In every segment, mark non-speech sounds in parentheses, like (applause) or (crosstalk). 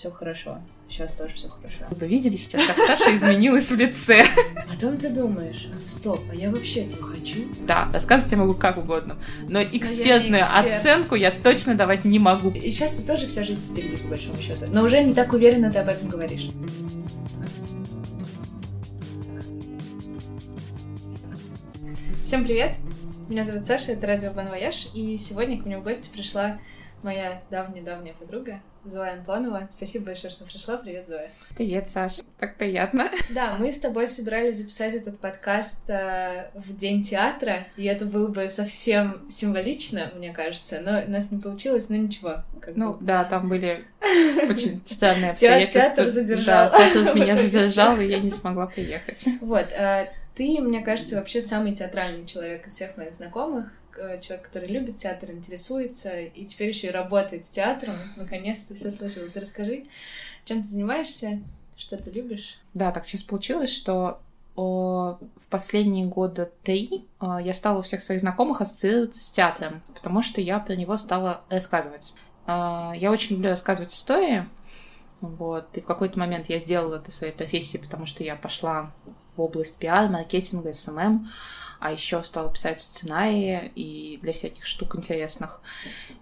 все хорошо. Сейчас тоже все хорошо. Вы видели сейчас, как Саша изменилась в лице? Потом ты думаешь, стоп, а я вообще этого хочу? Да, рассказывать я могу как угодно. Но экспертную эксперт. оценку я точно давать не могу. И сейчас ты тоже вся жизнь впереди, по большому счету. Но уже не так уверенно ты об этом говоришь. Всем привет! Меня зовут Саша, это радио Bon Voyage, и сегодня к мне в гости пришла моя давняя-давняя подруга Зоя Антонова. Спасибо большое, что пришла. Привет, Зоя. Привет, Саша. Так приятно. Да, мы с тобой собирались записать этот подкаст э, в День театра, и это было бы совсем символично, мне кажется, но у нас не получилось, но ничего. Ну бы. да, там были очень (laughs) странные обстоятельства. театр задержал. Да, театр меня (laughs) задержал, и я не смогла приехать. Вот, э, ты, мне кажется, вообще самый театральный человек из всех моих знакомых, человек, который любит театр, интересуется, и теперь еще и работает с театром. Наконец-то все сложилось. Расскажи, чем ты занимаешься, что ты любишь? Да, так сейчас получилось, что о, в последние года три э, я стала у всех своих знакомых ассоциироваться с театром, потому что я про него стала рассказывать. Э, Я очень люблю рассказывать истории, вот, и в какой-то момент я сделала это своей профессией, потому что я пошла в область пиар, маркетинга, SMM, а еще стала писать сценарии и для всяких штук интересных.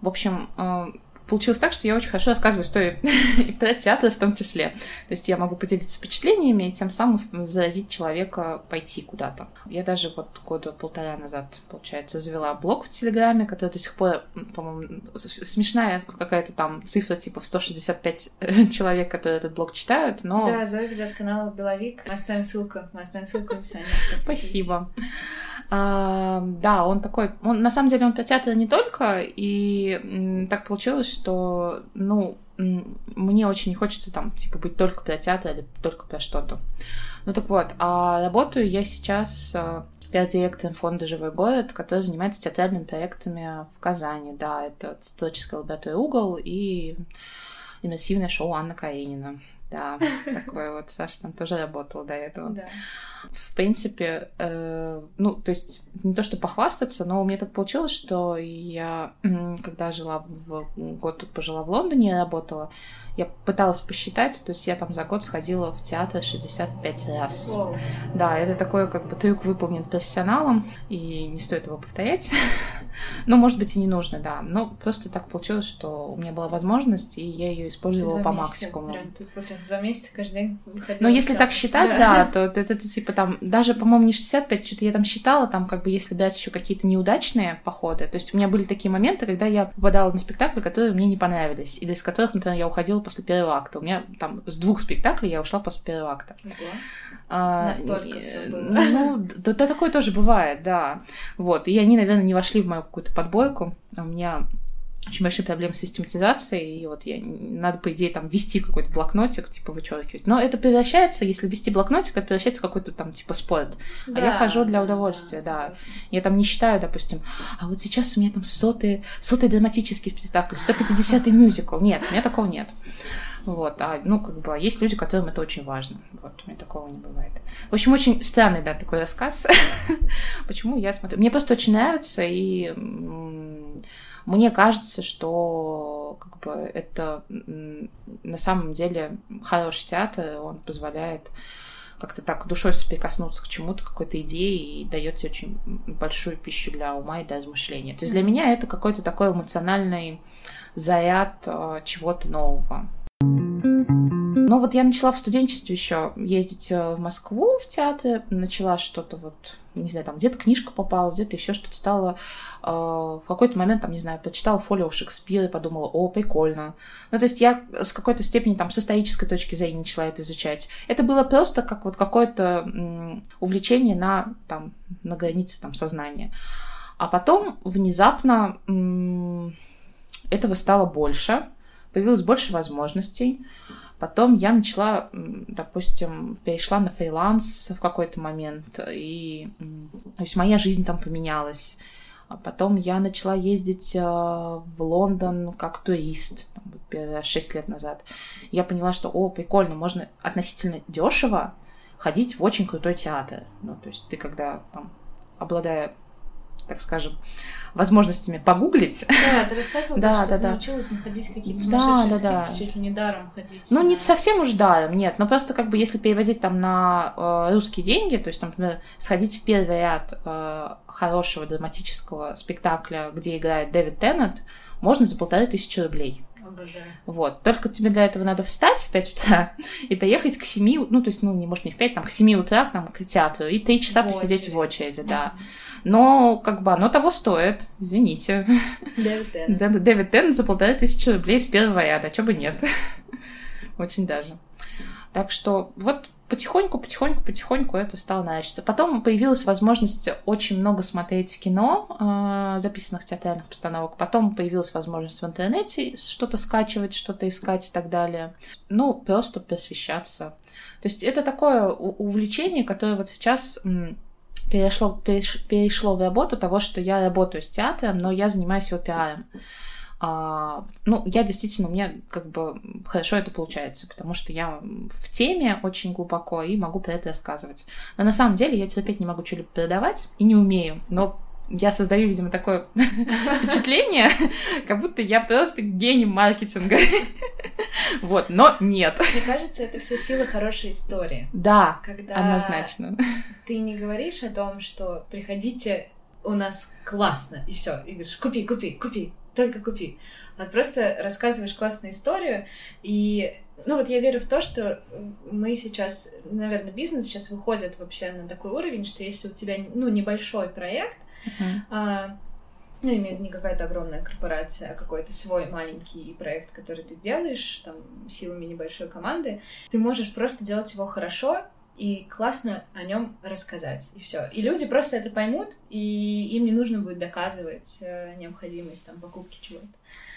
В общем, э, получилось так, что я очень хорошо рассказываю истории и (laughs) про театр в том числе. То есть я могу поделиться впечатлениями и тем самым заразить человека пойти куда-то. Я даже вот года полтора назад, получается, завела блог в Телеграме, который до сих пор, по-моему, смешная какая-то там цифра, типа в 165 (laughs) человек, которые этот блог читают, но... Да, Зоя ведет канал Беловик. Мы оставим ссылку. Мы оставим ссылку в описании. (laughs) Спасибо. А, да, он такой, он на самом деле он про театр не только, и так получилось, что, ну, мне очень не хочется там, типа, быть только про театр или только про что-то. Ну так вот, а работаю я сейчас а, пиар-директором фонда «Живой город», который занимается театральными проектами в Казани. Да, это творческая лаборатория «Угол» и иммерсивное шоу Анна Каренина. Да, (laughs) такое вот. Саша там тоже работала до этого. Да. В принципе, э, ну, то есть не то, что похвастаться, но у меня так получилось, что я, когда жила в год пожила в Лондоне, я работала, я пыталась посчитать, то есть я там за год сходила в театр 65 раз. Воу. Да, это такой как бы трюк выполнен профессионалом, и не стоит его повторять. (laughs) Ну, может быть, и не нужно, да. Но просто так получилось, что у меня была возможность, и я ее Ты использовала по месяца, максимуму. Прям тут, получается, два месяца каждый день выходила. Но если так считать, да, то это, это, типа там, даже, по-моему, не 65, что-то я там считала, там как бы если брать еще какие-то неудачные походы, то есть у меня были такие моменты, когда я попадала на спектакли, которые мне не понравились, или из которых, например, я уходила после первого акта. У меня там с двух спектаклей я ушла после первого акта. Ого. А, Настолько и, всё было. Ну, да, да, такое тоже бывает, да. Вот, и они, наверное, не вошли в мою какую-то подбойку. У меня очень большие проблемы с систематизацией, и вот я, надо, по идее, там, вести какой-то блокнотик, типа, вычеркивать. Но это превращается, если вести блокнотик, это превращается в какой-то там, типа, спорт. А я хожу для удовольствия, да. согласна. Я там не считаю, допустим, а вот сейчас у меня там сотый, сотый драматический спектакль, 150-й мюзикл. Нет, у меня такого нет. Вот, а, ну, как бы, есть люди, которым это очень важно. Вот, у меня такого не бывает. В общем, очень странный, да, такой рассказ. (laughs) Почему я смотрю? Мне просто очень нравится, и мне кажется, что как бы это на самом деле хороший театр, он позволяет как-то так душой соприкоснуться к чему-то, какой-то идее и дает тебе очень большую пищу для ума и для размышления. То есть для меня это какой-то такой эмоциональный заряд э, чего-то нового. Ну вот я начала в студенчестве еще ездить э, в Москву в театр, начала что-то вот, не знаю, там где-то книжка попала, где-то еще что-то стало. Э, в какой-то момент, там, не знаю, прочитала фолио Шекспира и подумала, о, прикольно. Ну то есть я с какой-то степени там с исторической точки зрения начала это изучать. Это было просто как вот какое-то увлечение на, там, на границе там, сознания. А потом внезапно этого стало больше, появилось больше возможностей. Потом я начала, допустим, перешла на фриланс в какой-то момент, и то есть моя жизнь там поменялась. А потом я начала ездить э, в Лондон как турист, там, вот первый раз 6 лет назад. Я поняла, что, о, прикольно, можно относительно дешево ходить в очень крутой театр. Ну, то есть ты когда, там, обладая так скажем, возможностями погуглить. Да, ты рассказывала, (laughs) Да, да, что да, ты да. научилась находить какие-то Да, сумасшедшие да, да. скидки, чуть ли не даром ходить. Ну, не совсем уж даром, нет. Но просто как бы если переводить там на э, русские деньги, то есть, там, например, сходить в первый ряд э, хорошего драматического спектакля, где играет Дэвид Теннет, можно за полторы тысячи рублей. Обожаю. Вот. Только тебе для этого надо встать в 5 утра и поехать к 7, ну, то есть, ну, не, может, не в 5, там, к 7 утра там, к театру, и 3 часа В посидеть в очередь. очереди, да. Но, как бы, оно того стоит, извините. Дэвид Теннет. Да, да, Дэвид Теннет за полторы тысячи рублей с первого ряда, чё бы нет. Очень даже. Так что вот потихоньку, потихоньку, потихоньку это стало наращиваться. Потом появилась возможность очень много смотреть кино, э, записанных театральных постановок. Потом появилась возможность в интернете что-то скачивать, что-то искать и так далее. Ну, просто посвящаться. То есть это такое увлечение, которое вот сейчас перешло, переш- перешло в работу того, что я работаю с театром, но я занимаюсь его пиаром. А, ну, я действительно, у меня как бы хорошо это получается, потому что я в теме очень глубоко и могу про это рассказывать. Но на самом деле я терпеть не могу что-либо продавать и не умею, но я создаю, видимо, такое (laughs) впечатление, как будто я просто гений маркетинга. Вот, но нет. Мне кажется, это все сила хорошей истории. Да, Когда однозначно. ты не говоришь о том, что приходите, у нас классно, и все, и говоришь, купи, купи, купи, только купи. А просто рассказываешь классную историю, и ну вот я верю в то, что мы сейчас, наверное, бизнес сейчас выходит вообще на такой уровень, что если у тебя ну небольшой проект, Мгм. а, ну, имеет не какая-то огромная корпорация, а какой-то свой маленький проект, который ты делаешь, там, силами небольшой команды, ты можешь просто делать его хорошо и классно о нем рассказать, и все. И люди просто это поймут, и им не нужно будет доказывать э, необходимость там покупки чего-то.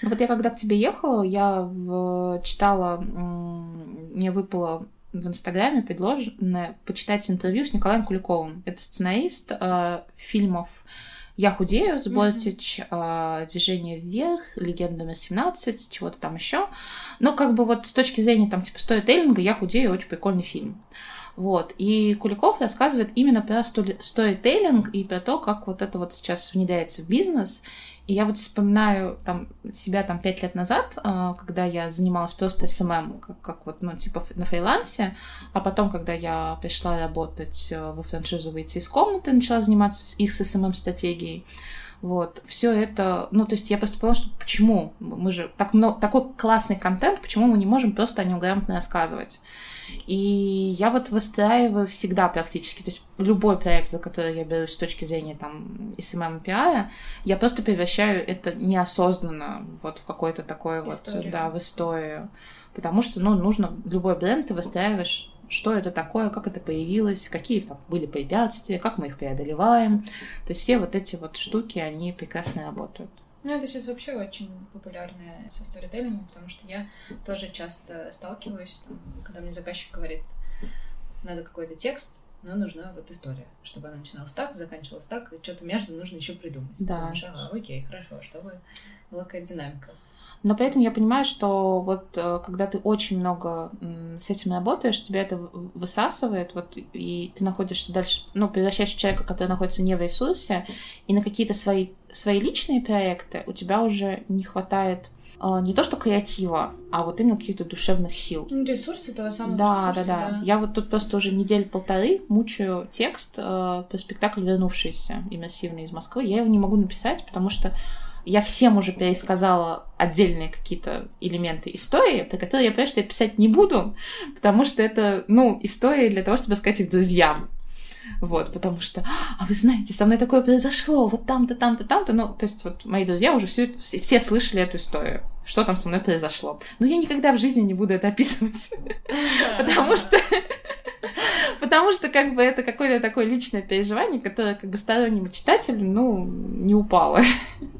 Ну вот я когда к тебе ехала, я в- читала, мне выпало в Инстаграме предложено почитать интервью с Николаем Куликовым. Это сценарист э, фильмов «Я худею» с Мгм. Бортич, э, «Движение вверх», «Легенда номер 17», чего-то там еще. Но как бы вот с точки зрения там типа сторителлинга «Я худею» очень прикольный фильм. Вот. И Куликов рассказывает именно про сторителлинг и про то, как вот это вот сейчас внедряется в бизнес. И я вот вспоминаю там себя там пять лет назад, а, когда я занималась просто SMM, как, как вот, ну, типа на фрилансе, а потом, когда я пришла работать э, во франшизу «Выйти из комнаты», начала заниматься их с SMM-стратегией, вот, все это, ну, то есть я просто поняла, что почему мы же так много, такой классный контент, почему мы не можем просто о нем грамотно рассказывать. И я вот выстраиваю всегда практически, то есть любой проект, за который я берусь с точки зрения там SMM и пиара, я просто превращаю это неосознанно вот в какой-то такой Историю. вот, да, в историю. Потому что, ну, нужно любой бренд ты выстраиваешь что это такое, как это появилось, какие там были препятствия, как мы их преодолеваем. То есть все вот эти вот штуки, они прекрасно работают. Ну, это сейчас вообще очень популярное со сторителлингом, потому что я тоже часто сталкиваюсь, там, когда мне заказчик говорит, надо какой-то текст, но нужна вот история, чтобы она начиналась так, заканчивалась так, и что-то между нужно еще придумать. Да. Думаешь, ага, окей, хорошо, чтобы была какая-то динамика. Но при этом я понимаю, что вот э, когда ты очень много с этим работаешь, тебя это высасывает, вот, и ты находишься дальше, ну, превращаешься в человека, который находится не в ресурсе, и на какие-то свои, свои личные проекты у тебя уже не хватает э, не то что креатива, а вот именно каких-то душевных сил. Ну, ресурс этого самого Да, да, ресурса, да, Я вот тут просто уже неделю полторы мучаю текст э, про спектакль «Вернувшийся» иммерсивный из Москвы. Я его не могу написать, потому что я всем уже пересказала отдельные какие-то элементы истории, про которые я понимаю, что я писать не буду, потому что это, ну, история для того, чтобы сказать их друзьям. Вот, потому что, а вы знаете, со мной такое произошло, вот там-то, там-то, там-то. Ну, то есть вот мои друзья уже все, все, все слышали эту историю, что там со мной произошло. Но я никогда в жизни не буду это описывать. (laughs) Потому что... Потому что, как бы, это какое-то такое личное переживание, которое, как бы, стороннему читателю, ну, не упало.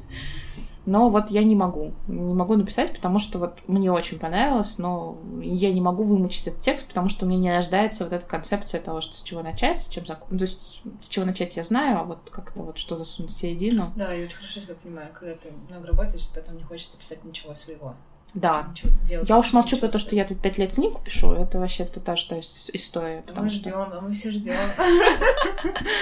(laughs) Но вот я не могу. Не могу написать, потому что вот мне очень понравилось, но я не могу вымучить этот текст, потому что у меня не рождается вот эта концепция того, что с чего начать, с чем закончить. То есть с чего начать я знаю, а вот как-то вот что засунуть в середину. Да, я очень хорошо себя понимаю, когда ты много работаешь, потом не хочется писать ничего своего. Да. Делать Я уж молчу про то, что я тут пять лет книгу пишу, это вообще то та же та ис- история. Да Потому мы что... ждем, а мы все ждем.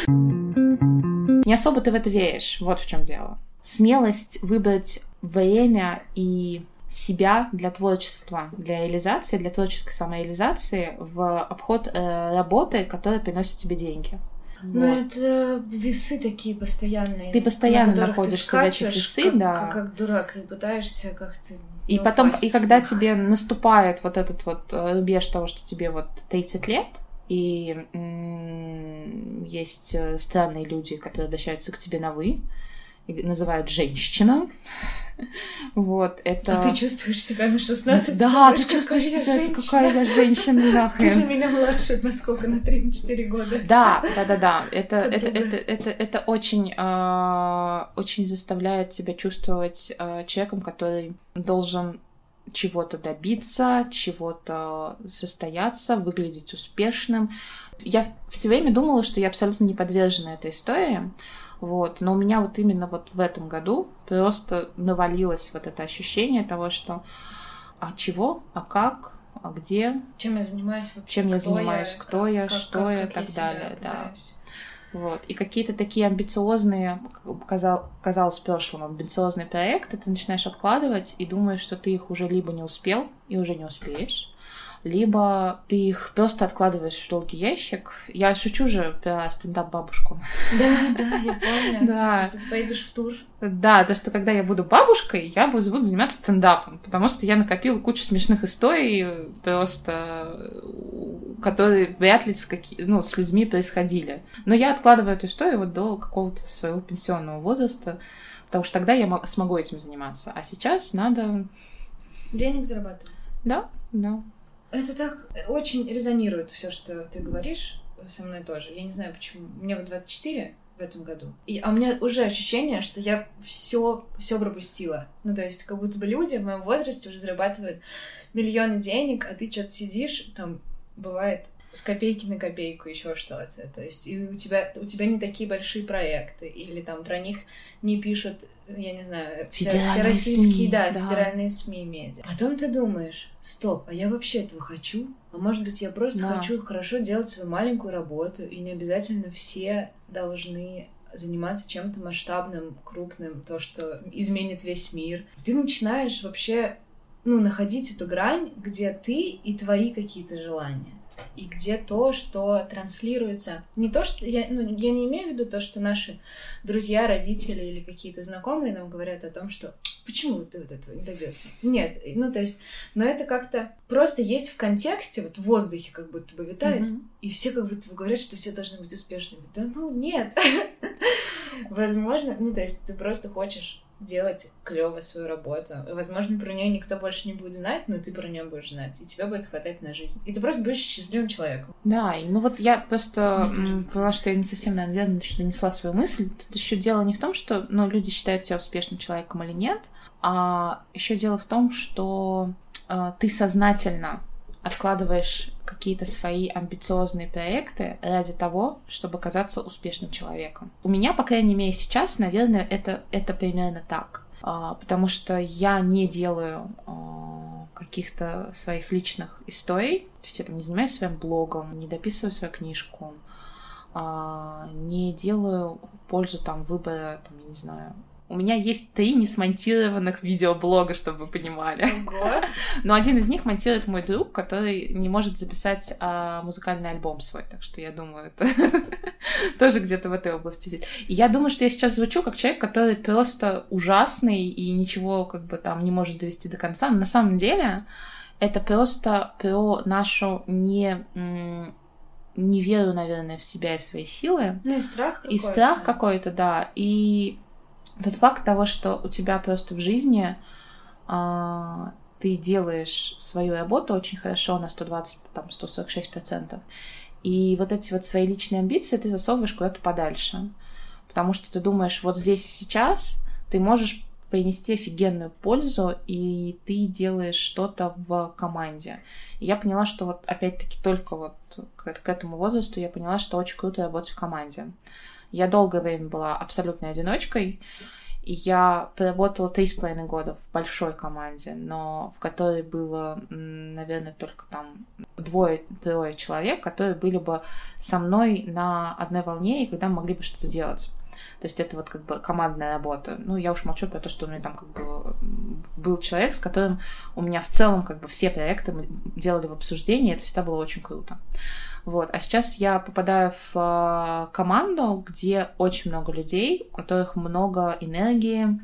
(laughs) не особо ты в это веришь. Вот в чем дело. Смелость выбрать время и себя для творчества, для реализации, для творческой самореализации в обход э, работы, которая приносит тебе деньги. Ну, вот. это весы такие постоянные. Ты постоянно на находишься ты скачешь, в этих весы, как, да. Как, как дурак, и пытаешься как-то и потом, и когда тебе наступает вот этот вот э, рубеж того, что тебе вот 30 лет, и м- есть э, странные люди, которые обращаются к тебе на «вы», называют женщина. Вот, это... А ты чувствуешь себя на 16? Да, ты чувствуешь себя, это какая я женщина, (laughs) нахрен. Ты же меня младше на сколько, на 3-4 года. Да, да, да, да. Это, это, это, это, это очень, э, очень заставляет себя чувствовать э, человеком, который должен чего-то добиться, чего-то состояться, выглядеть успешным. Я все время думала, что я абсолютно не подвержена этой истории, вот. Но у меня вот именно вот в этом году просто навалилось вот это ощущение того, что а чего, а как, а где, чем я занимаюсь, вообще, чем я занимаюсь, я, кто я, как, что как, я и так далее, да. Вот. И какие-то такие амбициозные, казал, казалось в прошлом, амбициозные проекты ты начинаешь откладывать и думаешь, что ты их уже либо не успел и уже не успеешь, либо ты их просто откладываешь в долгий ящик. Я шучу же про стендап-бабушку. Да, да, я помню. (laughs) Да. Что ты поедешь в тур. Да, то, что когда я буду бабушкой, я буду, буду заниматься стендапом, потому что я накопила кучу смешных историй просто, которые вряд ли с, какие, ну, с людьми происходили. Но я откладываю эту историю вот до какого-то своего пенсионного возраста, потому что тогда я смогу этим заниматься. А сейчас надо... Денег зарабатывать. Да, да. Это так очень резонирует все, что ты говоришь со мной тоже. Я не знаю почему. Мне вот 24 в этом году. И, а у меня уже ощущение, что я все, все пропустила. Ну, то есть, как будто бы люди в моем возрасте уже зарабатывают миллионы денег, а ты что-то сидишь, там, бывает, с копейки на копейку еще что-то. То есть и у тебя, у тебя не такие большие проекты, или там про них не пишут, я не знаю, все, все российские, СМИ, да, да, федеральные СМИ, медиа. Потом ты думаешь, стоп, а я вообще этого хочу? А может быть, я просто да. хочу хорошо делать свою маленькую работу, и не обязательно все должны заниматься чем-то масштабным, крупным, то, что изменит весь мир. Ты начинаешь вообще ну, находить эту грань, где ты и твои какие-то желания и где то, что транслируется. Не то, что я, ну, я не имею в виду то, что наши друзья, родители или какие-то знакомые нам говорят о том, что почему ты вот этого не добился. Нет, ну то есть, но это как-то просто есть в контексте, вот в воздухе как будто бы витает, mm-hmm. и все как будто бы говорят, что все должны быть успешными. Да ну нет. (laughs) Возможно, ну то есть ты просто хочешь делать клево свою работу. И, возможно, про нее никто больше не будет знать, но ты про нее будешь знать, и тебе будет хватать на жизнь. И ты просто будешь счастливым человеком. Да, и ну вот я просто поняла, что я не совсем, наверное, что донесла свою мысль. Тут еще дело не в том, что ну, люди считают тебя успешным человеком или нет, а еще дело в том, что э, ты сознательно откладываешь какие-то свои амбициозные проекты ради того, чтобы казаться успешным человеком. У меня, по крайней мере, сейчас, наверное, это, это примерно так. А, потому что я не делаю а, каких-то своих личных историй, то есть я там не занимаюсь своим блогом, не дописываю свою книжку, а, не делаю пользу там выбора, там, я не знаю, у меня есть три несмонтированных видеоблога, чтобы вы понимали. Ого. (laughs) Но один из них монтирует мой друг, который не может записать а, музыкальный альбом свой. Так что я думаю, это (laughs) тоже где-то в этой области. И я думаю, что я сейчас звучу как человек, который просто ужасный и ничего как бы там не может довести до конца. Но на самом деле это просто про нашу не не веру, наверное, в себя и в свои силы. Ну и страх какой-то. И страх какой-то, да. И тот факт того, что у тебя просто в жизни а, ты делаешь свою работу очень хорошо на 120, там, 146%, и вот эти вот свои личные амбиции ты засовываешь куда-то подальше. Потому что ты думаешь, вот здесь и сейчас ты можешь принести офигенную пользу, и ты делаешь что-то в команде. И я поняла, что вот опять-таки только вот к, к этому возрасту я поняла, что очень круто работать в команде. Я долгое время была абсолютной одиночкой, и я проработала три с половиной года в большой команде, но в которой было, наверное, только там двое-трое человек, которые были бы со мной на одной волне и когда могли бы что-то делать. То есть это вот как бы командная работа. Ну, я уж молчу про то, что у меня там как бы был человек, с которым у меня в целом как бы все проекты мы делали в обсуждении, это всегда было очень круто. Вот. А сейчас я попадаю в а, команду, где очень много людей, у которых много энергии,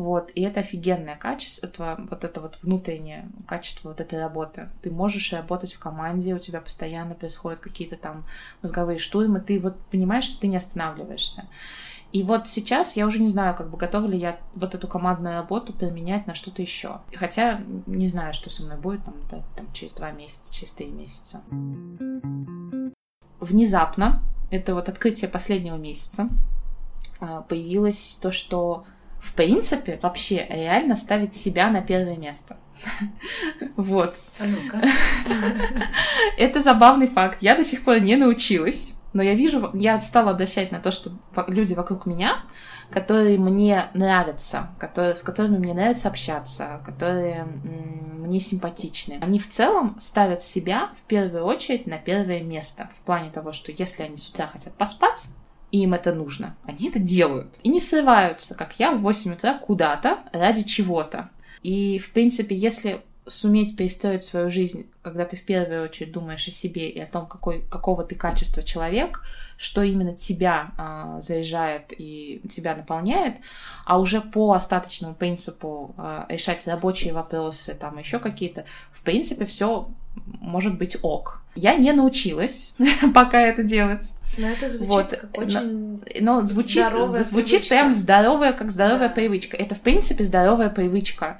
вот, и это офигенное качество, вот это вот внутреннее качество вот этой работы. Ты можешь работать в команде, у тебя постоянно происходят какие-то там мозговые штурмы, ты вот понимаешь, что ты не останавливаешься. И вот сейчас я уже не знаю, как бы готова ли я вот эту командную работу применять на что-то еще. Хотя не знаю, что со мной будет там, там через два месяца, через три месяца. Внезапно, это вот открытие последнего месяца, а, появилось то, что в принципе вообще реально ставить себя на первое место. (laughs) Вот. А ну-ка. (laughs) Это забавный факт. Я до сих пор не научилась. Но я вижу, я стала обращать на то, что люди вокруг меня, которые мне нравятся, которые, с которыми мне нравится общаться, которые мне симпатичны, они в целом ставят себя в первую очередь на первое место. В плане того, что если они с утра хотят поспать, и им это нужно, они это делают. И не срываются, как я, в 8 утра куда-то ради чего-то. И, в принципе, если суметь перестроить свою жизнь, когда ты в первую очередь думаешь о себе и о том, какой, какого ты качества человек, что именно тебя э, заезжает и тебя наполняет, а уже по остаточному принципу э, решать рабочие вопросы, там еще какие-то, в принципе, все может быть ок. Я не научилась (laughs) пока это делать. Но это звучит вот. как очень но, но звучит, здоровая звучит привычка. прям здоровая, как здоровая Да. привычка. Это, в принципе, здоровая привычка.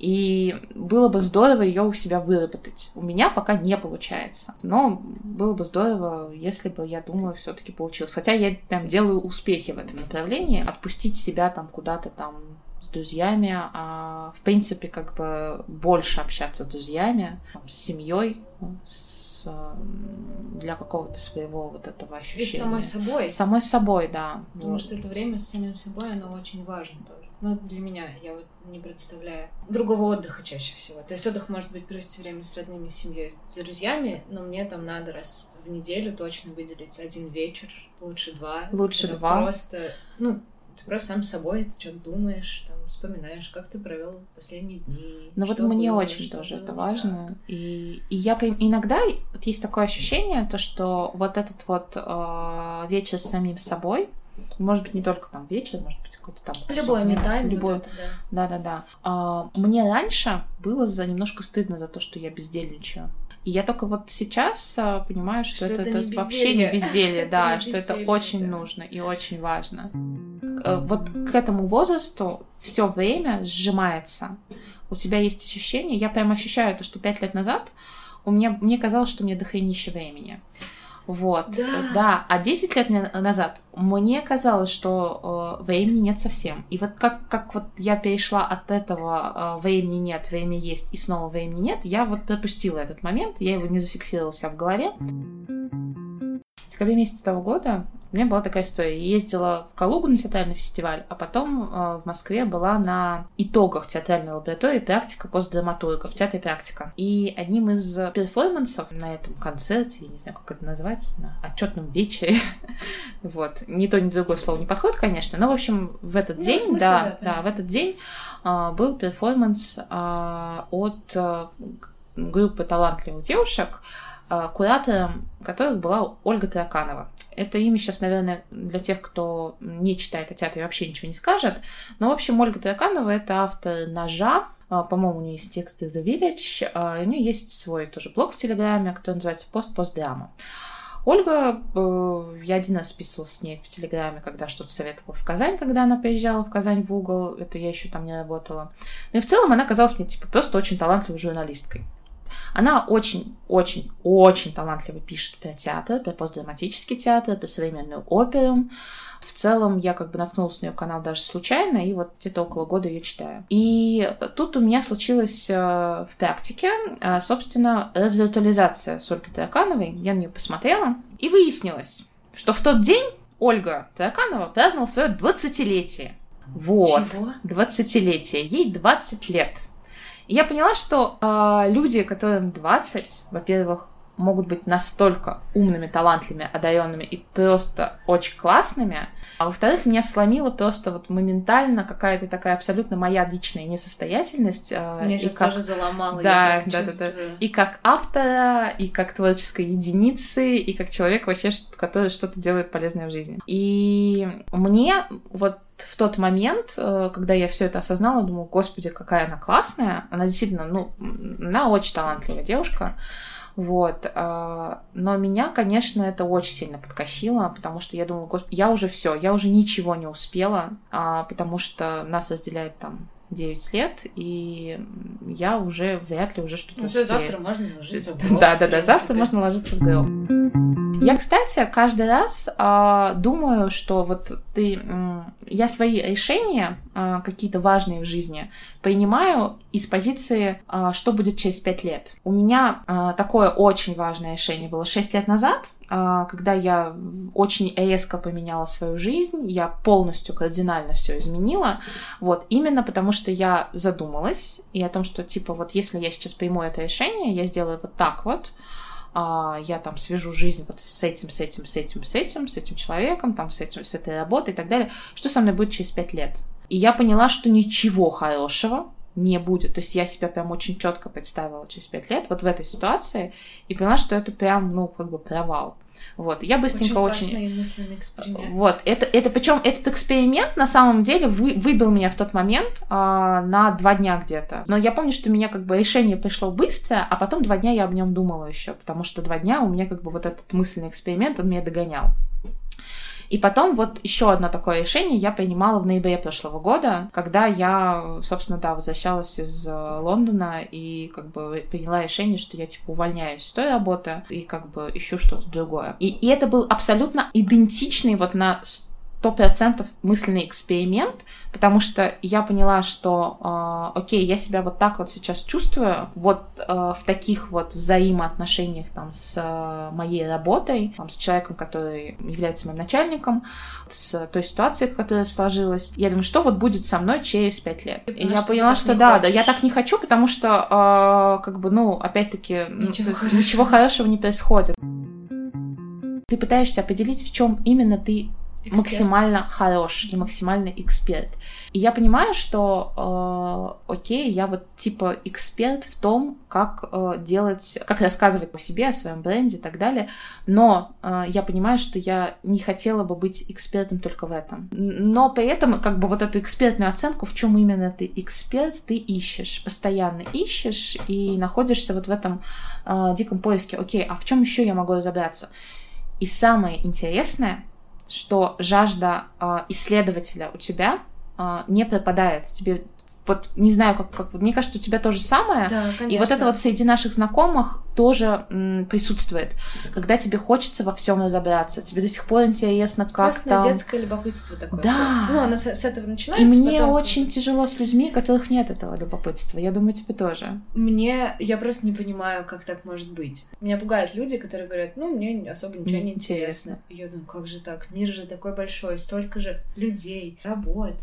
И было бы здорово ее у себя выработать. У меня пока не получается. Но было бы здорово, если бы, я думаю, все-таки получилось. Хотя я прям делаю успехи в этом направлении. Отпустить себя там куда-то там с друзьями, а в принципе как бы больше общаться с друзьями, там, с семьей, с, для какого-то своего вот этого И ощущения. с самой собой. С самой собой, да. Потому Вот. что это время с самим собой, оно очень важно тоже. Ну, для меня, я вот не представляю другого отдыха чаще всего. То есть отдых может быть провести время с родными, с семьей, с друзьями, но мне там надо раз в неделю точно выделить один вечер, лучше два. Лучше два. Просто, ну, ты просто сам собой, ты что-то думаешь, там, вспоминаешь, как ты провел последние дни. Ну вот мне было, очень тоже это важно. так. И, и я иногда вот есть такое ощущение, то что вот этот вот э, вечер с самим собой, может быть, не только там вечер, может быть, какой-то там... Любой метайм, любой, вот это, да. да-да-да. А, мне раньше было за немножко стыдно за то, что я бездельничаю. И я только вот сейчас а, понимаю, что, Что это, это не вообще не безделье. (laughs) да, что это очень да. нужно и очень важно. Э, Вот к этому возрасту все время сжимается. У тебя есть ощущение, я прям ощущаю то, что пять лет назад у меня, мне казалось, что мне дохренище времени. Вот, Да. да. А 10 лет назад мне казалось, что э, времени нет совсем. И вот как, как вот я перешла от этого э, времени нет, время есть, и снова времени нет, я вот пропустила этот момент, я его не зафиксировала себя в голове. В декабре месяце того года у меня была такая история. Я ездила в Калугу на театральный фестиваль, а потом э, в Москве была на итогах театральной лаборатории практика постдраматурга в театре практика. И одним из перформансов на этом концерте, я не знаю, как это назвать, на отчетном вечере, (laughs) вот, ни то, ни другое слово не подходит, конечно, но, в общем, в этот Ну, в день, смысле, да, да, да, в этот день а, был перформанс а, от а, группы талантливых девушек, куратором которых была Ольга Тараканова. Это имя сейчас, наверное, для тех, кто не читает о театре, вообще ничего не скажет. Но, в общем, Ольга Тараканова — это автор «Ножа», а, по-моему, у нее есть тексты The Village, а, у нее есть свой тоже блог в Телеграме, который называется «Пост-постдрама». Ольга, э, я один раз списывалась с ней в Телеграме, когда что-то советовала в Казань, когда она приезжала в Казань в угол, это я еще там не работала. Ну и в целом она казалась мне, типа, просто очень талантливой журналисткой. Она очень-очень-очень талантливо пишет про театр, про постдраматический театр, про современную оперу. В целом, я как бы наткнулась на ее канал даже случайно, и вот где-то около года ее читаю. И тут у меня случилось э, в практике, э, собственно, развиртуализация с Ольгой Таракановой. Я на нее посмотрела, и выяснилось, что в тот день Ольга Тараканова праздновала свое 20-летие. Вот. Чего? 20-летие. Ей 20 лет. И я поняла, что а, люди, которым 20, во-первых, могут быть настолько умными, талантливыми, одаренными и просто очень классными. А во-вторых, меня сломила просто вот моментально какая-то такая абсолютно моя личная несостоятельность. А, меня сейчас как... тоже заломала. Да, да, да, да. И как автора, и как творческой единицы, и как человек вообще, который что-то делает полезное в жизни. И мне вот в тот момент, э, когда я все это осознала, думаю, господи, какая она классная. Она действительно, ну, она очень талантливая девушка. Вот. А, но меня, конечно, это очень сильно подкосило, потому что я думала, я уже все, я уже ничего не успела, а, потому что нас разделяет там 9 лет, и я уже вряд ли уже что-то ну, успею. завтра можно ложиться в гроб. Да, да, да, завтра можно ложиться в гроб. Я, кстати, каждый раз э, думаю, что вот ты, э, я свои решения э, какие-то важные в жизни принимаю из позиции, э, что будет через пять лет. У меня э, такое очень важное решение было шесть лет назад, когда я очень резко поменяла свою жизнь, я полностью кардинально все изменила, вот именно потому что я задумалась и о том, что типа вот если я сейчас приму это решение, я сделаю вот так вот а, я там свяжу жизнь вот с этим, с этим, с этим, с этим, с этим человеком, там, с, этим, с этой работой и так далее, что со мной будет через пять лет. И я поняла, что ничего хорошего не будет. То есть я себя прям очень четко представила через пять лет вот в этой ситуации и поняла, что это прям, ну, как бы провал. Вот, я быстренько очень... очень... Вот, это, это причем этот эксперимент на самом деле вы, выбил меня в тот момент а, на два дня где-то. Но я помню, что у меня как бы решение пришло быстро, а потом два дня я об нем думала еще, потому что два дня у меня как бы вот этот мысленный эксперимент, он меня догонял. И потом вот еще одно такое решение я принимала в ноябре прошлого года, когда я, собственно, да, возвращалась из э, Лондона и как бы приняла решение, что я типа увольняюсь с той работы и как бы ищу что-то другое. И, и это был абсолютно идентичный вот на сто процентов мысленный эксперимент, потому что я поняла, что, э, окей, я себя вот так вот сейчас чувствую, вот э, в таких вот взаимоотношениях там с э, моей работой, там, с человеком, который является моим начальником, с той ситуацией, которая сложилась. Я думаю, что вот будет со мной через пять лет. И я поняла, что да, хочешь. да, я так не хочу, потому что, э, как бы, ну, опять-таки, ничего, ну, хорошего. ничего хорошего не происходит. Ты пытаешься определить, в чем именно ты Эксперт. максимально хорош и максимально эксперт. И я понимаю, что э, окей, я вот типа эксперт в том, как э, делать, как рассказывать по себе, о своем бренде и так далее, но э, я понимаю, что я не хотела бы быть экспертом только в этом. Но при этом как бы вот эту экспертную оценку, в чем именно ты эксперт, ты ищешь, постоянно ищешь и находишься вот в этом э, диком поиске. Окей, а в чем еще я могу разобраться? И самое интересное, что жажда э, исследователя у тебя э, не пропадает. Тебе вот не знаю, как, как мне кажется, у тебя то же самое. Да, и вот это вот среди наших знакомых тоже м, присутствует, когда тебе хочется во всем разобраться, тебе до сих пор интересно, как Классное там. детское любопытство такое. Да. Просто. Ну, оно с, с этого начинается. И мне потом... очень тяжело с людьми, у которых нет этого любопытства. Я думаю, тебе тоже. Мне я просто не понимаю, как так может быть. Меня пугают люди, которые говорят, ну мне особо ничего не, не интересно. интересно. И я думаю, как же так? Мир же такой большой, столько же людей, работ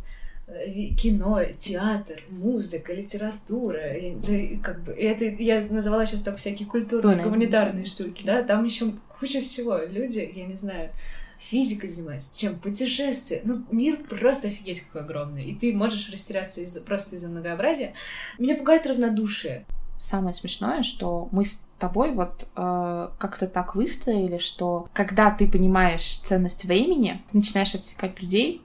кино, театр, музыка, литература, и, да, как бы, и это я назвала сейчас только всякие культурные, гуманитарные штуки, да, там еще куча всего. Люди, я не знаю, физика занимается, чем путешествия. Ну, мир просто офигеть какой огромный. И ты можешь растеряться из просто из-за многообразия. Меня пугает равнодушие. Самое смешное, что мы тобой вот э, как-то так выстроили, что когда ты понимаешь ценность времени, ты начинаешь отсекать людей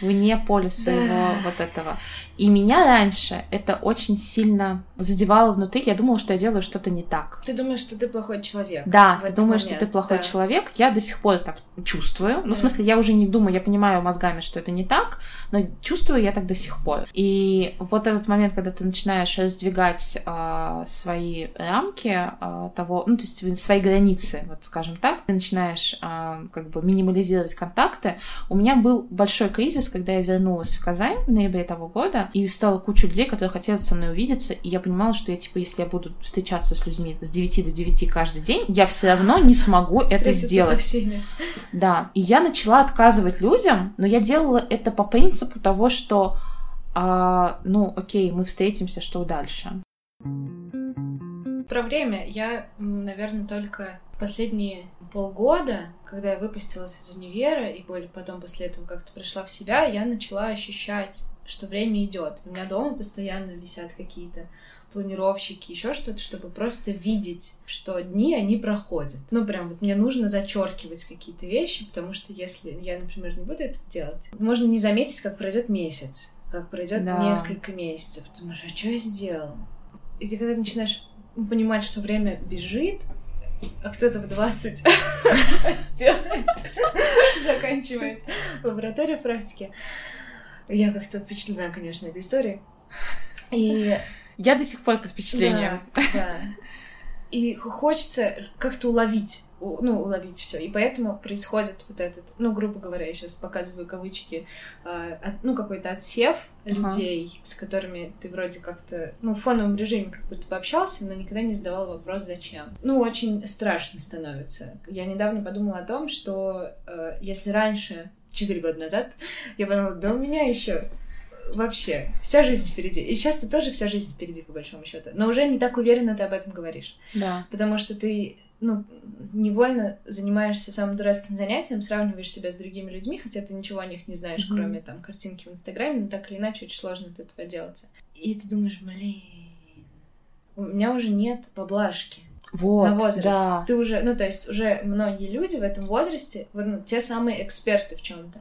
вне поля своего да. вот этого. И меня раньше это очень сильно задевало внутри. Я думала, что я делаю что-то не так. Ты думаешь, что ты плохой человек. Да, ты думаешь, момент. что ты плохой да. человек. Я до сих пор так чувствую. Ну, да. в смысле, я уже не думаю, я понимаю мозгами, что это не так, но чувствую я так до сих пор. И вот этот момент, когда ты начинаешь раздвигать э, свои рамки, э, того, ну, то есть свои границы, вот скажем так, ты начинаешь э, как бы минимализировать контакты. У меня был большой кризис, когда я вернулась в Казань в ноябре того года, и стала куча людей, которые хотели со мной увидеться, и я понимала, что я, типа, если я буду встречаться с людьми с 9 до 9 каждый день, я все равно не смогу это сделать. Со всеми. Да, и я начала отказывать людям, но я делала это по принципу того, что а, ну, окей, мы встретимся, что дальше? Про время. Я, наверное, только последние полгода, когда я выпустилась из универа и потом после этого как-то пришла в себя, я начала ощущать, что время идет. У меня дома постоянно висят какие-то планировщики, еще что-то, чтобы просто видеть, что дни, они проходят. Ну, прям вот мне нужно зачеркивать какие-то вещи, потому что если я, например, не буду этого делать, можно не заметить, как пройдет месяц, как пройдет да. несколько месяцев. Думаешь, а что я сделал? И ты когда начинаешь понимать, что время бежит, а кто-то в 20 (laughs) делает, заканчивает лабораторию практики. Я как-то впечатлена, конечно, этой историей. И я до сих пор под впечатлением. Да, да. И хочется как-то уловить, ну, уловить все. И поэтому происходит вот этот, ну, грубо говоря, я сейчас показываю кавычки, э, от, ну, какой-то отсев uh-huh. людей, с которыми ты вроде как-то, ну, в фоновом режиме как будто пообщался, но никогда не задавал вопрос, зачем. Ну, очень страшно становится. Я недавно подумала о том, что э, если раньше четыре года назад, (laughs) я подумала, да у меня еще вообще вся жизнь впереди. И сейчас ты тоже вся жизнь впереди, по большому счету. Но уже не так уверенно ты об этом говоришь. Да. Потому что ты, ну, невольно занимаешься самым дурацким занятием, сравниваешь себя с другими людьми, хотя ты ничего о них не знаешь, mm-hmm. кроме там картинки в Инстаграме, но так или иначе очень сложно от этого делать. И ты думаешь, блин, у меня уже нет поблажки. Вот, на возраст. Да. Ты уже, ну, то есть уже многие люди в этом возрасте, ну, те самые эксперты в чем-то.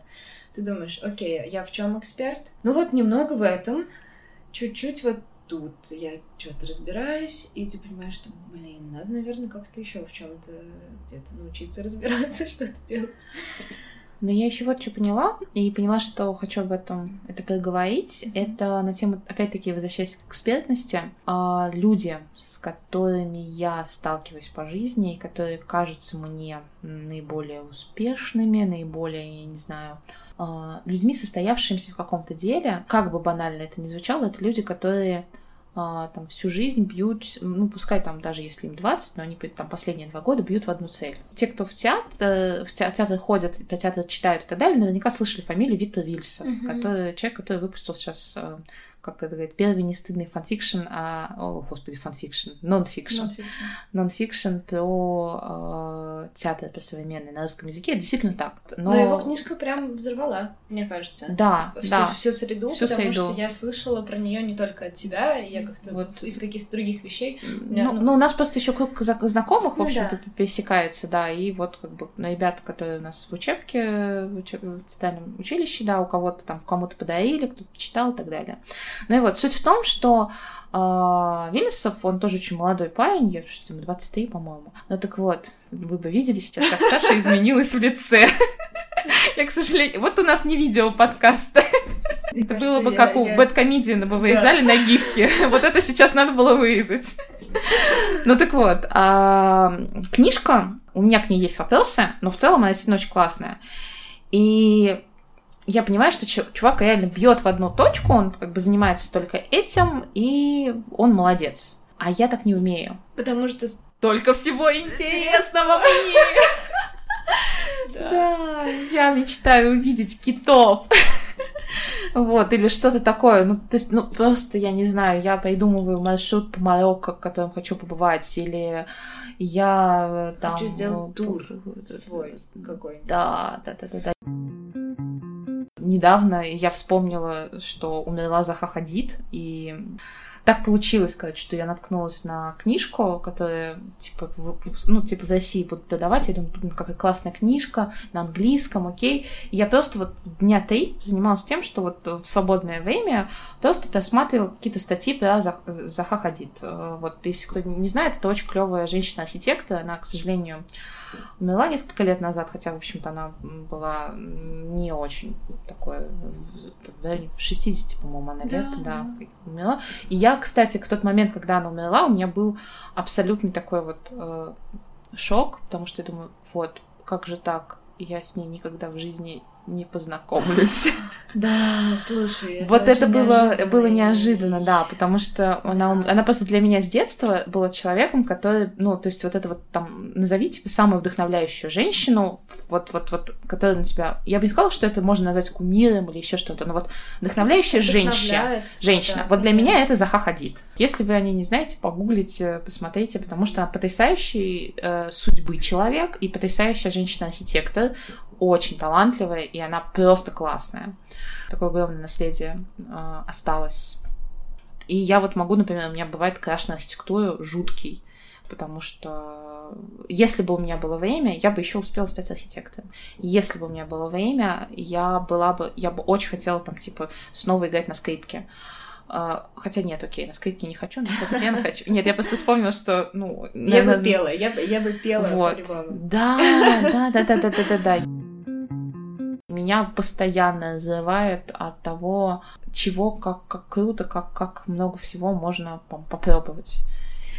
Ты думаешь, окей, я в чем эксперт? Ну вот немного в этом, чуть-чуть вот тут я что-то разбираюсь, и ты понимаешь, что, блин, надо, наверное, как-то еще в чем-то где-то научиться разбираться, (laughs) что-то делать. Но я еще вот что поняла, и поняла, что хочу об этом это поговорить. Это на тему, опять-таки, возвращаясь к экспертности, а, люди, с которыми я сталкиваюсь по жизни, и которые кажутся мне наиболее успешными, наиболее, я не знаю, людьми, состоявшимися в каком-то деле, как бы банально это ни звучало, это люди, которые а, там всю жизнь бьют, ну, пускай там даже если им 20, но они там последние два года бьют в одну цель. Те, кто в театр, в театр ходят, по театру читают и так далее, наверняка слышали фамилию Виктор Вильса, mm-hmm. который, человек, который выпустил сейчас э, как это говорит, первый не стыдный фанфикшн, а, о, господи, фанфикшн, нон-фикшн. Нон-фикшн про э, театр, про современный на русском языке, действительно так. Но... Но его книжка прям взорвала, мне кажется. Да, всю, да. Всю среду, всю потому среду. что я слышала про нее не только от тебя, я как-то вот из каких-то других вещей. Меня, ну, ну, ну, у нас просто еще круг знакомых, ну, в общем-то, да. пересекается, да, и вот как бы ребята, которые у нас в учебке, в, учеб... в театральном училище, да, у кого-то там, кому-то подарили, кто-то читал и так далее. Ну и вот, суть в том, что э, Виллисов, он тоже очень молодой парень, я что ему 23, по-моему. Ну так вот, вы бы видели сейчас, как Саша изменилась в лице. Я, к сожалению, вот у нас не видео подкаста. Это было бы как у Бэткомедиана бы вырезали на гифке. Вот это сейчас надо было вырезать. Ну так вот, а, книжка, у меня к ней есть вопросы, но в целом она действительно очень классная. И я понимаю, что чувак реально бьет в одну точку, он как бы занимается только этим, и он молодец. А я так не умею. Потому что только всего интересного мне. (laughs) Да, я мечтаю увидеть китов. Вот, или что-то такое. Ну, то есть, ну, просто, я не знаю, я придумываю маршрут по Марокко, в котором хочу побывать, или я там... Хочу сделать ну, тур свой какой-нибудь. Да, да, да, да, да недавно я вспомнила, что умерла Заха Хадид, и так получилось, короче, что я наткнулась на книжку, которая, типа, ну, типа, в России будут продавать. Я думаю, какая классная книжка на английском, окей. И я просто вот дня три занималась тем, что вот в свободное время просто просматривала какие-то статьи про Зах, Заха Хадид. Э, вот, если кто не знает, это очень клевая женщина-архитектор. Она, к сожалению, умерла несколько лет назад, хотя, в общем-то, она была не очень такой, в 60, по-моему, она лет, да, да, умерла. И я, кстати, к тот момент, когда она умерла, у меня был абсолютный такой вот э, шок, потому что я думаю, вот, как же так, я с ней никогда в жизни не познакомлюсь. (laughs) Да, слушай. Вот это было, было неожиданно, да, потому что она, она просто для меня с детства была человеком, который, ну, то есть вот это вот там, назови типа самую вдохновляющую женщину, вот, вот, вот, которая на тебя, я бы не сказала, что это можно назвать кумиром или еще что-то, но вот вдохновляющая женщина, женщина, вот для меня это Заха Хадид. Если вы о ней не знаете, погуглите, посмотрите, потому что она потрясающий э, судьбы человек и потрясающая женщина-архитектор, очень талантливая, и она просто классная. Такое огромное наследие э, осталось. И я вот могу, например, у меня бывает краш на архитектуру жуткий, потому что если бы у меня было время, я бы еще успела стать архитектором. Если бы у меня было время, я была бы, я бы очень хотела там типа снова играть на скрипке. Uh, хотя нет, окей, на скрипке не хочу, на фортепиано (laughs) хочу. Нет, я просто вспомнила, что, ну... Наверное... Я бы пела, я бы, я бы пела вот. Да, да, да, да, да, да, да. Меня постоянно называют от того, чего, как, как круто, как, как много всего можно попробовать.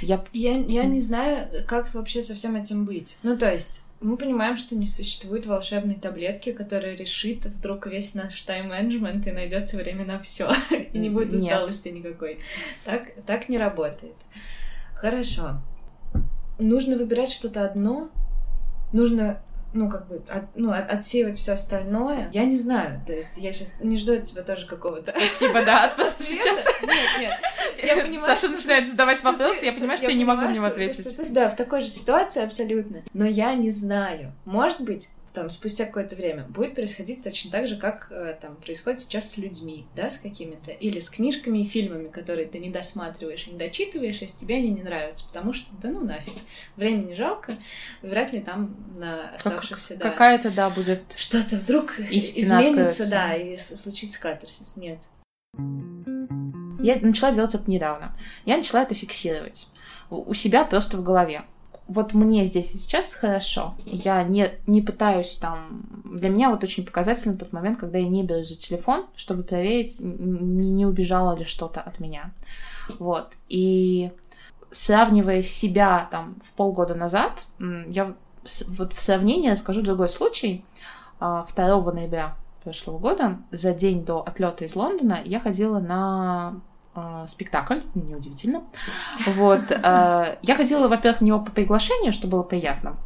Я... Я, я не знаю, как вообще со всем этим быть. Ну, то есть, мы понимаем, что не существует волшебной таблетки, которая решит вдруг весь наш тайм-менеджмент и найдется время на все и не будет усталости Нет. никакой. Так, так не работает. Хорошо. Нужно выбирать что-то одно. Нужно ну, как бы, от, ну, от, отсеивать все остальное. Я не знаю, то есть я сейчас не жду от тебя тоже какого-то... Спасибо, да, просто сейчас... Нет, нет, Саша начинает задавать вопросы, я понимаю, что я не могу на него ответить. Да, в такой же ситуации абсолютно. Но я не знаю. Может быть, там, спустя какое-то время будет происходить точно так же, как э, там происходит сейчас с людьми, да, с какими-то, или с книжками и фильмами, которые ты не досматриваешь и не дочитываешь, если тебе они не нравятся, потому что, да ну нафиг, времени жалко, вряд ли там на оставшихся, как, да. Какая-то, да, будет... Что-то вдруг изменится, да, и случится катарсис, нет. Я начала делать это недавно. Я начала это фиксировать у себя просто в голове вот мне здесь и сейчас хорошо. Я не, не пытаюсь там... Для меня вот очень показательный тот момент, когда я не беру за телефон, чтобы проверить, не, не убежало ли что-то от меня. Вот. И сравнивая себя там в полгода назад, я вот в сравнении расскажу другой случай. 2 а, ноября прошлого года, за день до отлета из Лондона, я ходила на э, спектакль, неудивительно. Вот. Э, я ходила, во-первых, на него по приглашению, что было приятно.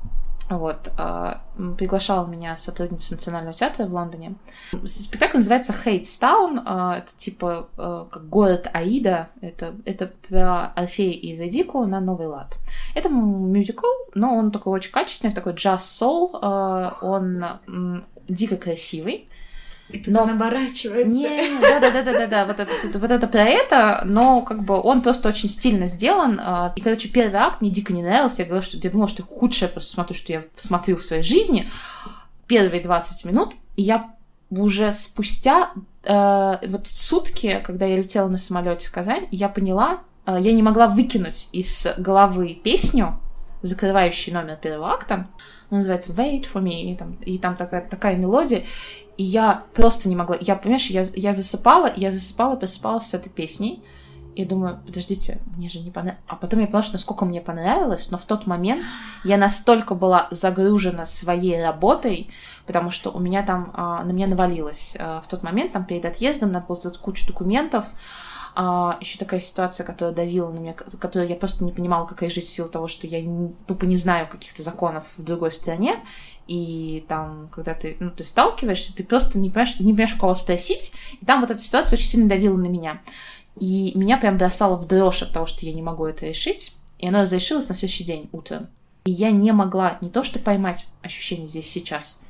Вот, э, приглашала меня сотрудница Национального театра в Лондоне. Спектакль называется Хейтстаун. Э, это типа э, как город Аида. Это, это про Орфея и Ведику на новый лад. Это мюзикл, но он такой очень качественный, такой джаз-сол. Э, он дико красивый. И тут но... он оборачивается. Не, да, да, да, да, да, да, вот это, вот это про это, но как бы он просто очень стильно сделан. А, и, короче, первый акт мне дико не нравился. Я говорила, что я думала, что худшее просто смотрю, что я смотрю в своей жизни. Первые 20 минут, и я уже спустя э, вот сутки, когда я летела на самолете в Казань, я поняла, э, я не могла выкинуть из головы песню, закрывающий номер первого акта. Она называется Wait for me, и там, и там такая, такая мелодия. И я просто не могла. Я, понимаешь, я, я засыпала, я засыпала, просыпалась с этой песней. И думаю, подождите, мне же не понравилось. А потом я поняла, что насколько мне понравилось, но в тот момент я настолько была загружена своей работой, потому что у меня там, а, на меня навалилось а, в тот момент, там перед отъездом надо было сделать кучу документов, а, еще такая ситуация, которая давила на меня, которую я просто не понимала, как жить в силу того, что я не, тупо не знаю каких-то законов в другой стране и там, когда ты, ну, ты сталкиваешься, ты просто не понимаешь, не понимаешь, кого спросить, и там вот эта ситуация очень сильно давила на меня. И меня прям бросало в дрожь от того, что я не могу это решить, и оно разрешилось на следующий день утром. И я не могла не то что поймать ощущение здесь сейчас,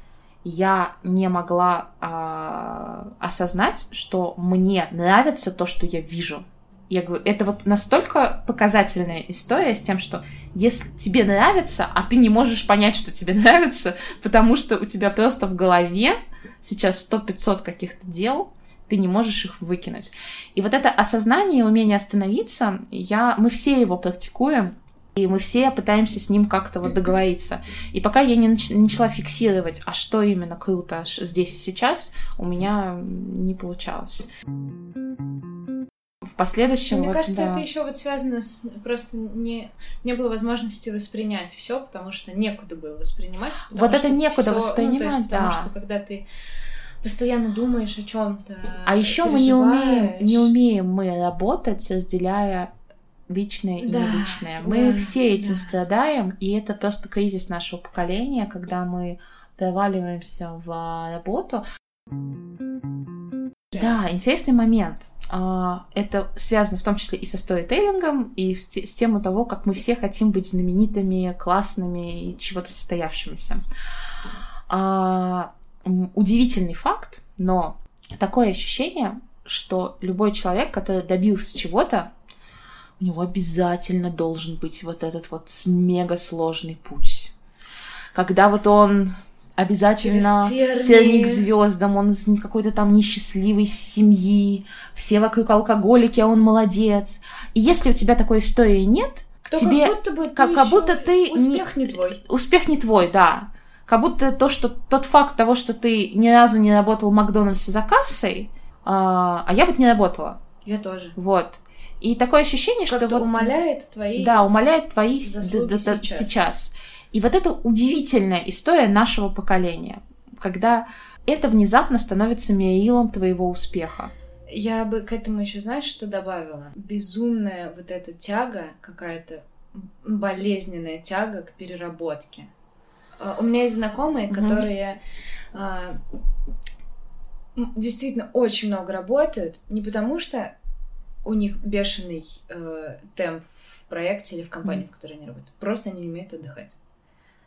я не могла а, осознать, что мне нравится то, что я вижу. Я говорю, это вот настолько показательная история с тем, что если тебе нравится, а ты не можешь понять, что тебе (laughs) нравится, потому что у тебя просто в голове сейчас 100-500 каких-то дел, ты не можешь их выкинуть. И вот это осознание умение остановиться, я, мы все его практикуем, и мы все пытаемся с ним как-то вот договориться. И пока я не, нач- начала фиксировать, а что именно круто здесь и сейчас, у меня не получалось в последующем. Мне вот, кажется, да. это еще вот связано с просто не не было возможности воспринять все, потому что некуда было воспринимать. Вот это некуда всё, воспринимать, ну, то есть, да. Потому что когда ты постоянно думаешь о чем-то. А еще мы не умеем, не умеем мы работать, разделяя личное и Да, неличное. Мы да, все этим да. страдаем, и это просто кризис нашего поколения, когда мы проваливаемся в работу. Да, интересный момент. А, Это связано в том числе и со сторителлингом, и с те- с тем того, как мы все хотим быть знаменитыми, классными и чего-то состоявшимися. А, Удивительный факт, но такое ощущение, что любой человек, который добился чего-то, у него обязательно должен быть вот этот вот мега сложный путь. Когда вот он обязательно Через тернии. тернии к звездам, он не- какой-то там несчастливой семьи, все вокруг алкоголики, а он молодец. И если у тебя такой истории нет, То тебе как будто бы ты как- как будто ты не- успех не твой. успех не твой, да. Как будто то, что тот факт того, что ты ни разу не работал в Макдональдсе за кассой, а, а я вот не работала, Я тоже. вот. И такое ощущение, что Как-то вот умаляет твои... да, умаляет твои заслуги сейчас. сейчас. И вот это удивительная история нашего поколения, когда это внезапно становится мерилом твоего успеха. Я бы к этому еще, знаешь, что добавила? Безумная вот эта тяга, какая-то болезненная тяга к переработке. А, У меня есть знакомые, которые м, действительно очень много работают, не потому что у них бешеный э, темп в проекте или в компании, Мгм. в которой они работают. Просто они не умеют отдыхать.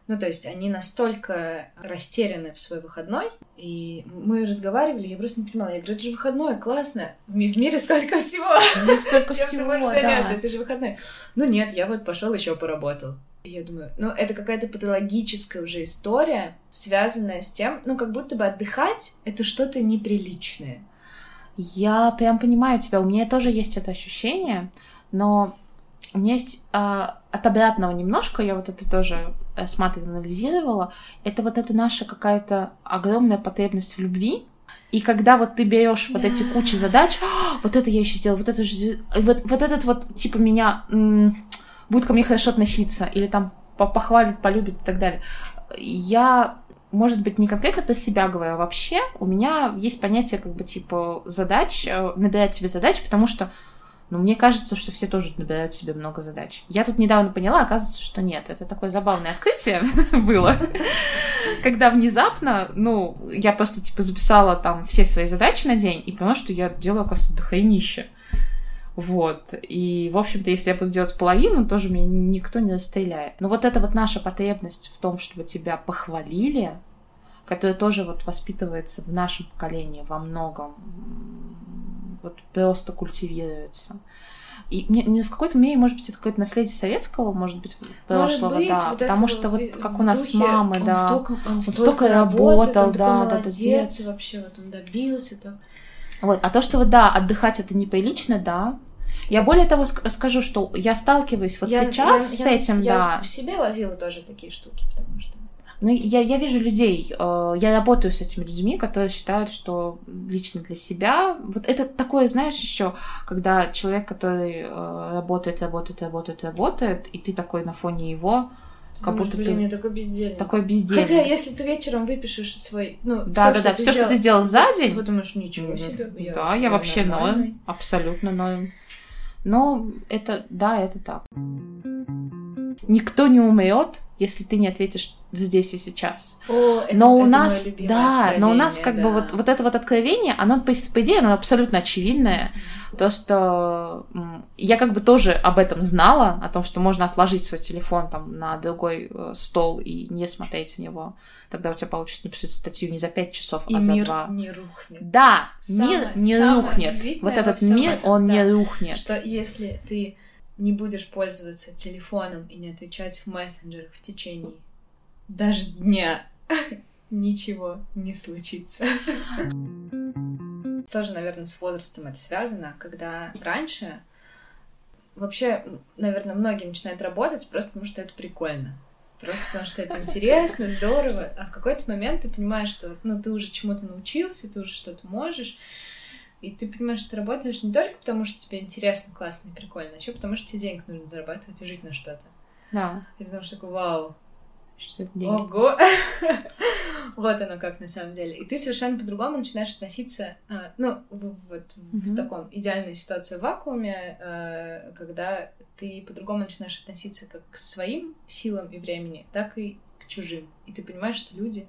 Ну, то есть они настолько растеряны в свой выходной, и мы разговаривали, я просто не понимала. Я говорю, это же выходной, классно. В ми- в мире столько всего. Ну, столько (laughs) ты всего, заняться? да. Это же выходной. Ну нет, я вот пошел еще поработал. И я думаю, ну это какая-то патологическая уже история, связанная с тем, ну как будто бы отдыхать это что-то неприличное. Я прям понимаю тебя, у меня тоже есть это ощущение, но у меня есть а, от обратного немножко, я вот это тоже рассматривала, анализировала, это вот эта наша какая-то огромная потребность в любви, и когда вот ты берешь вот эти кучи задач, «А, вот это я еще сделала, вот это же, вот, вот этот вот типа меня м, будет ко мне хорошо относиться, или там по- похвалит, полюбит и так далее. Я может быть, не конкретно про себя говорю, а вообще у меня есть понятие как бы типа задач, э, набирать себе задач, потому что ну, мне кажется, что все тоже набирают себе много задач. Я тут недавно поняла, оказывается, что нет. Это такое забавное открытие (laughs) было, когда внезапно, ну, я просто, типа, записала там все свои задачи на день и поняла, что я делаю, оказывается, дохренище. Вот. И, в общем-то, если я буду делать половину, тоже меня никто не расстреляет. Но вот эта вот наша потребность в том, чтобы тебя похвалили, которая тоже вот воспитывается в нашем поколении во многом, вот просто культивируется. И мне, мне в какой-то мере, может быть, это какое-то наследие советского, может быть, прошлого, Может быть, да. вот потому что вот как у нас с духе, мамой, он да. Столько, он, столько столько работал, работает, он да, да, молодец, молодец. и вообще вот он добился. Так. Вот. А то, что вот, да, отдыхать это неприлично, да. Я более того ск- скажу, что я сталкиваюсь вот Я- сейчас я- с я- этим, я да. в себе ловила тоже такие штуки, потому что... Ну, я, я вижу людей, э, я работаю с этими людьми, которые считают, что лично для себя... Вот это такое, знаешь, еще, когда человек, который э, работает, работает, работает, работает, и ты такой на фоне его, как думаешь, будто блин, ты я такой бездельник. такой бездельник. Хотя, если ты вечером выпишешь свой, ну, Да, да, да, все, что ты сделал за день, ты подумаешь, ничего себе. я- да, я вообще нормальный. норм, абсолютно норм. Но это, да, это так. Никто не умрет, если ты не ответишь здесь и сейчас. О, это- но у это нас, моё любимое да, но у нас как откровение, бы да. вот, вот это вот откровение, оно, по, по идее, оно абсолютно очевидное. Просто я как бы тоже об этом знала, о том, что можно отложить свой телефон там на другой э, стол и не смотреть в него. Тогда у тебя получится написать статью не за пять часов, И а за мир два. не рухнет. Да, Самое- мир не рухнет. Вот во этот мир, этом, он не да, рухнет. Что если ты не будешь пользоваться телефоном и не отвечать в мессенджерах в течение даже дня, (laughs) ничего не случится. (laughs) Тоже, наверное, с возрастом это связано, когда раньше вообще, наверное, многие начинают работать просто потому, что это прикольно. Просто потому, что это интересно, (laughs) здорово. А в какой-то момент ты понимаешь, что ну, ты уже чему-то научился, ты уже что-то можешь. И ты понимаешь, что ты работаешь не только потому, что тебе интересно, классно и прикольно, а еще потому, что тебе денег нужно зарабатывать и жить на что-то. Да. И ты думаешь такой, вау, Что это деньги. Ого! (laughs) Вот оно как на самом деле. И ты совершенно по-другому начинаешь относиться, а, ну, в- вот в таком идеальной ситуации в вакууме, э, когда ты по-другому начинаешь относиться как к своим силам и времени, так и к чужим. И ты понимаешь, что люди,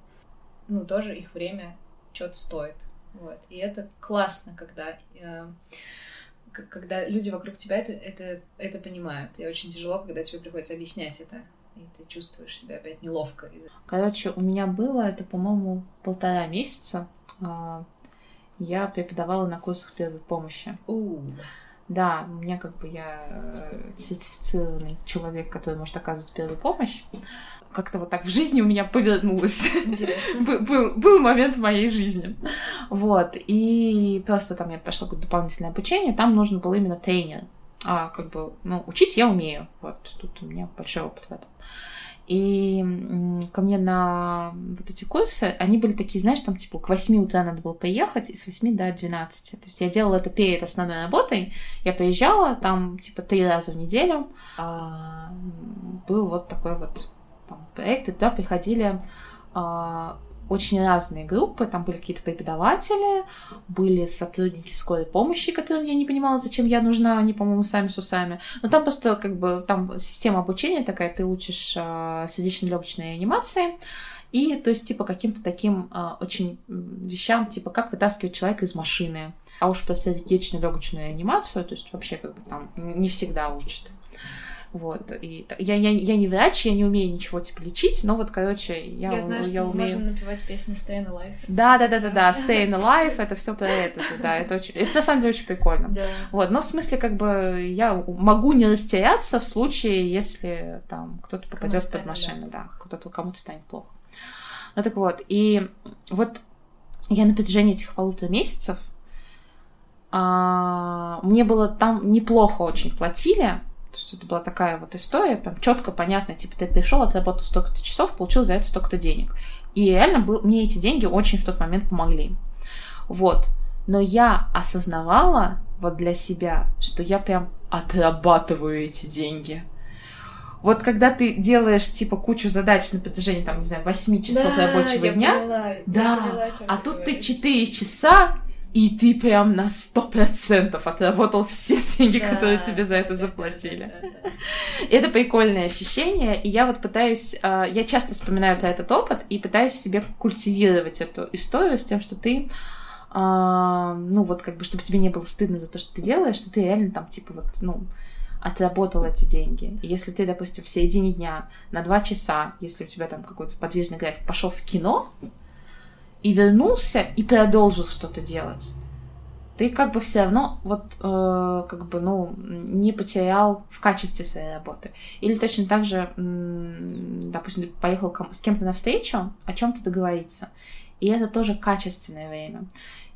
ну, тоже их время что-то стоит. Вот. И это классно, когда э, когда люди вокруг тебя это, это, это понимают. И очень тяжело, когда тебе приходится объяснять это. И ты чувствуешь себя опять неловко. Короче, у меня было это, по-моему, полтора месяца. А, Я преподавала на курсах первой помощи. У, Да, у меня как бы я э, сертифицированный человек, который может оказывать первую помощь. Как-то вот так в жизни у меня повернулось. (laughs) Был, был, был момент в моей жизни. Вот. И просто там я пошла какое-то дополнительное обучение. Там нужен был именно тренер. А как бы, ну, учить я умею. Вот тут у меня большой опыт в этом. И ко мне на вот эти курсы, они были такие, знаешь, там типа к 8 утра надо было поехать, и с 8 до 12. То есть я делала это перед основной работой. Я приезжала там типа три раза в неделю. А, был вот такой вот там, проект, и туда приходили а, очень разные группы. Там были какие-то преподаватели, были сотрудники скорой помощи, которым я не понимала, зачем я нужна, они, по-моему, сами с усами. Но там просто как бы там система обучения такая, ты учишь а, сердечно-легочной реанимации, и, то есть, типа, каким-то таким а, очень вещам, типа, как вытаскивать человека из машины. А уж про сердечно-легочную реанимацию, то есть, вообще, как бы там не всегда учат. Вот. И я, я, я не врач, я не умею ничего, типа, лечить, но вот, короче, я, Я, знаю, что я умею... можно напевать песню Stay Alive. Да, да, да, да, да, Stay Alive, это все про это же, да, это очень, это на самом деле очень прикольно. Да. Вот, но в смысле, как бы, я могу не растеряться в случае, если там кто-то попадет под машину, да, кто-то кому-то станет плохо. Ну так вот, и вот я на протяжении этих полутора месяцев а, мне было там неплохо очень платили, то есть это была такая вот история, прям четко понятно, типа ты пришел, отработал столько-то часов, получил за это столько-то денег. И реально был, мне эти деньги очень в тот момент помогли. Вот. Но я осознавала вот для себя, что я прям отрабатываю эти деньги. Вот когда ты делаешь, типа, кучу задач на протяжении, там, не знаю, 8 часов Да, рабочего я дня, поняла, я Да, поняла, о чём а тут ты говоришь. 4 часа, и ты прям на 100% отработал все деньги, Да, которые тебе за это да, заплатили. да. Это прикольное ощущение, и я вот пытаюсь, э, я часто вспоминаю про этот опыт и пытаюсь себе культивировать эту историю с тем, что ты, э, ну вот как бы, чтобы тебе не было стыдно за то, что ты делаешь, что ты реально там типа вот, ну, отработал эти деньги. И если ты, допустим, в середине дня на два часа, если у тебя там какой-то подвижный график, пошел в кино и вернулся и продолжил что-то делать, ты как бы все равно вот э, как бы ну не потерял в качестве своей работы. Или точно так же, допустим, ты поехал с кем-то на встречу, о чем-то договориться, и это тоже качественное время.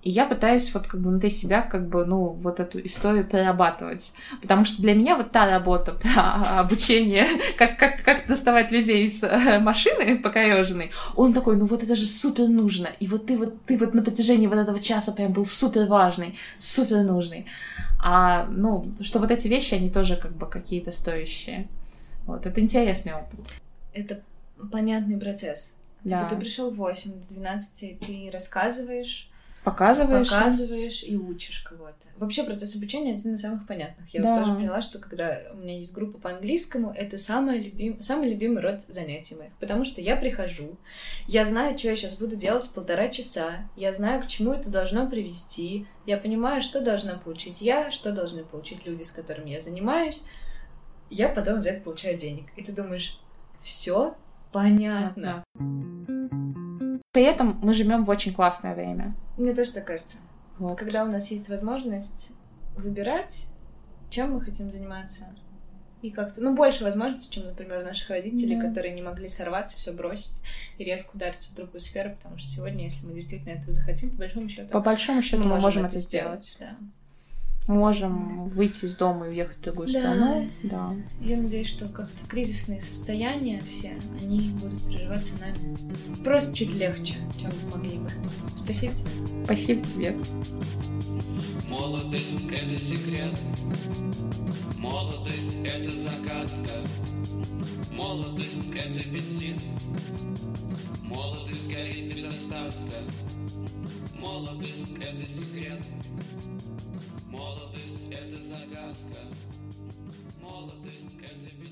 И я пытаюсь вот как бы внутри себя как бы, ну, вот эту историю перерабатывать. Потому что для меня вот та работа про (laughs) обучение, (laughs) как, как, как доставать людей из э, машины покореженной, он такой, ну вот это же супер нужно. И вот ты вот, ты вот на протяжении вот этого часа прям был супер важный, супер нужный. А, ну, что вот эти вещи, они тоже как бы какие-то стоящие. Вот, это интересный опыт. Это понятный процесс. Да. Типа ты пришел в 8 до 12, ты рассказываешь, Показываешь. показываешь и учишь кого-то. Вообще процесс обучения один из самых понятных. Я Да. вот тоже поняла, что когда у меня есть группа по английскому, это самый, любим... самый любимый род занятий моих. Потому что я прихожу, я знаю, что я сейчас буду делать полтора часа, я знаю, к чему это должно привести, я понимаю, что должна получить я, что должны получить люди, с которыми я занимаюсь. Я потом за это получаю денег. И ты думаешь, все понятно. При этом мы живем в очень классное время. Мне тоже так кажется. Вот. Когда у нас есть возможность выбирать, чем мы хотим заниматься. И как-то, ну, больше возможностей, чем, например, у наших родителей, Да. которые не могли сорваться, все бросить и резко удариться в другую сферу, потому что сегодня, если мы действительно этого захотим, по большому счету, По большому счету мы, можем это сделать. Да. Можем выйти из дома и уехать в другую Да. страну. Да. Я надеюсь, что как-то кризисные состояния все, они будут переживаться нами просто чуть легче, чем могли бы. Спасибо тебе. Спасибо тебе. Молодость — это секрет. Молодость — это загадка. Молодость — это бензин. Молодость горит без остатка. Молодость — это секрет. Молодость — это загадка. Молодость — это.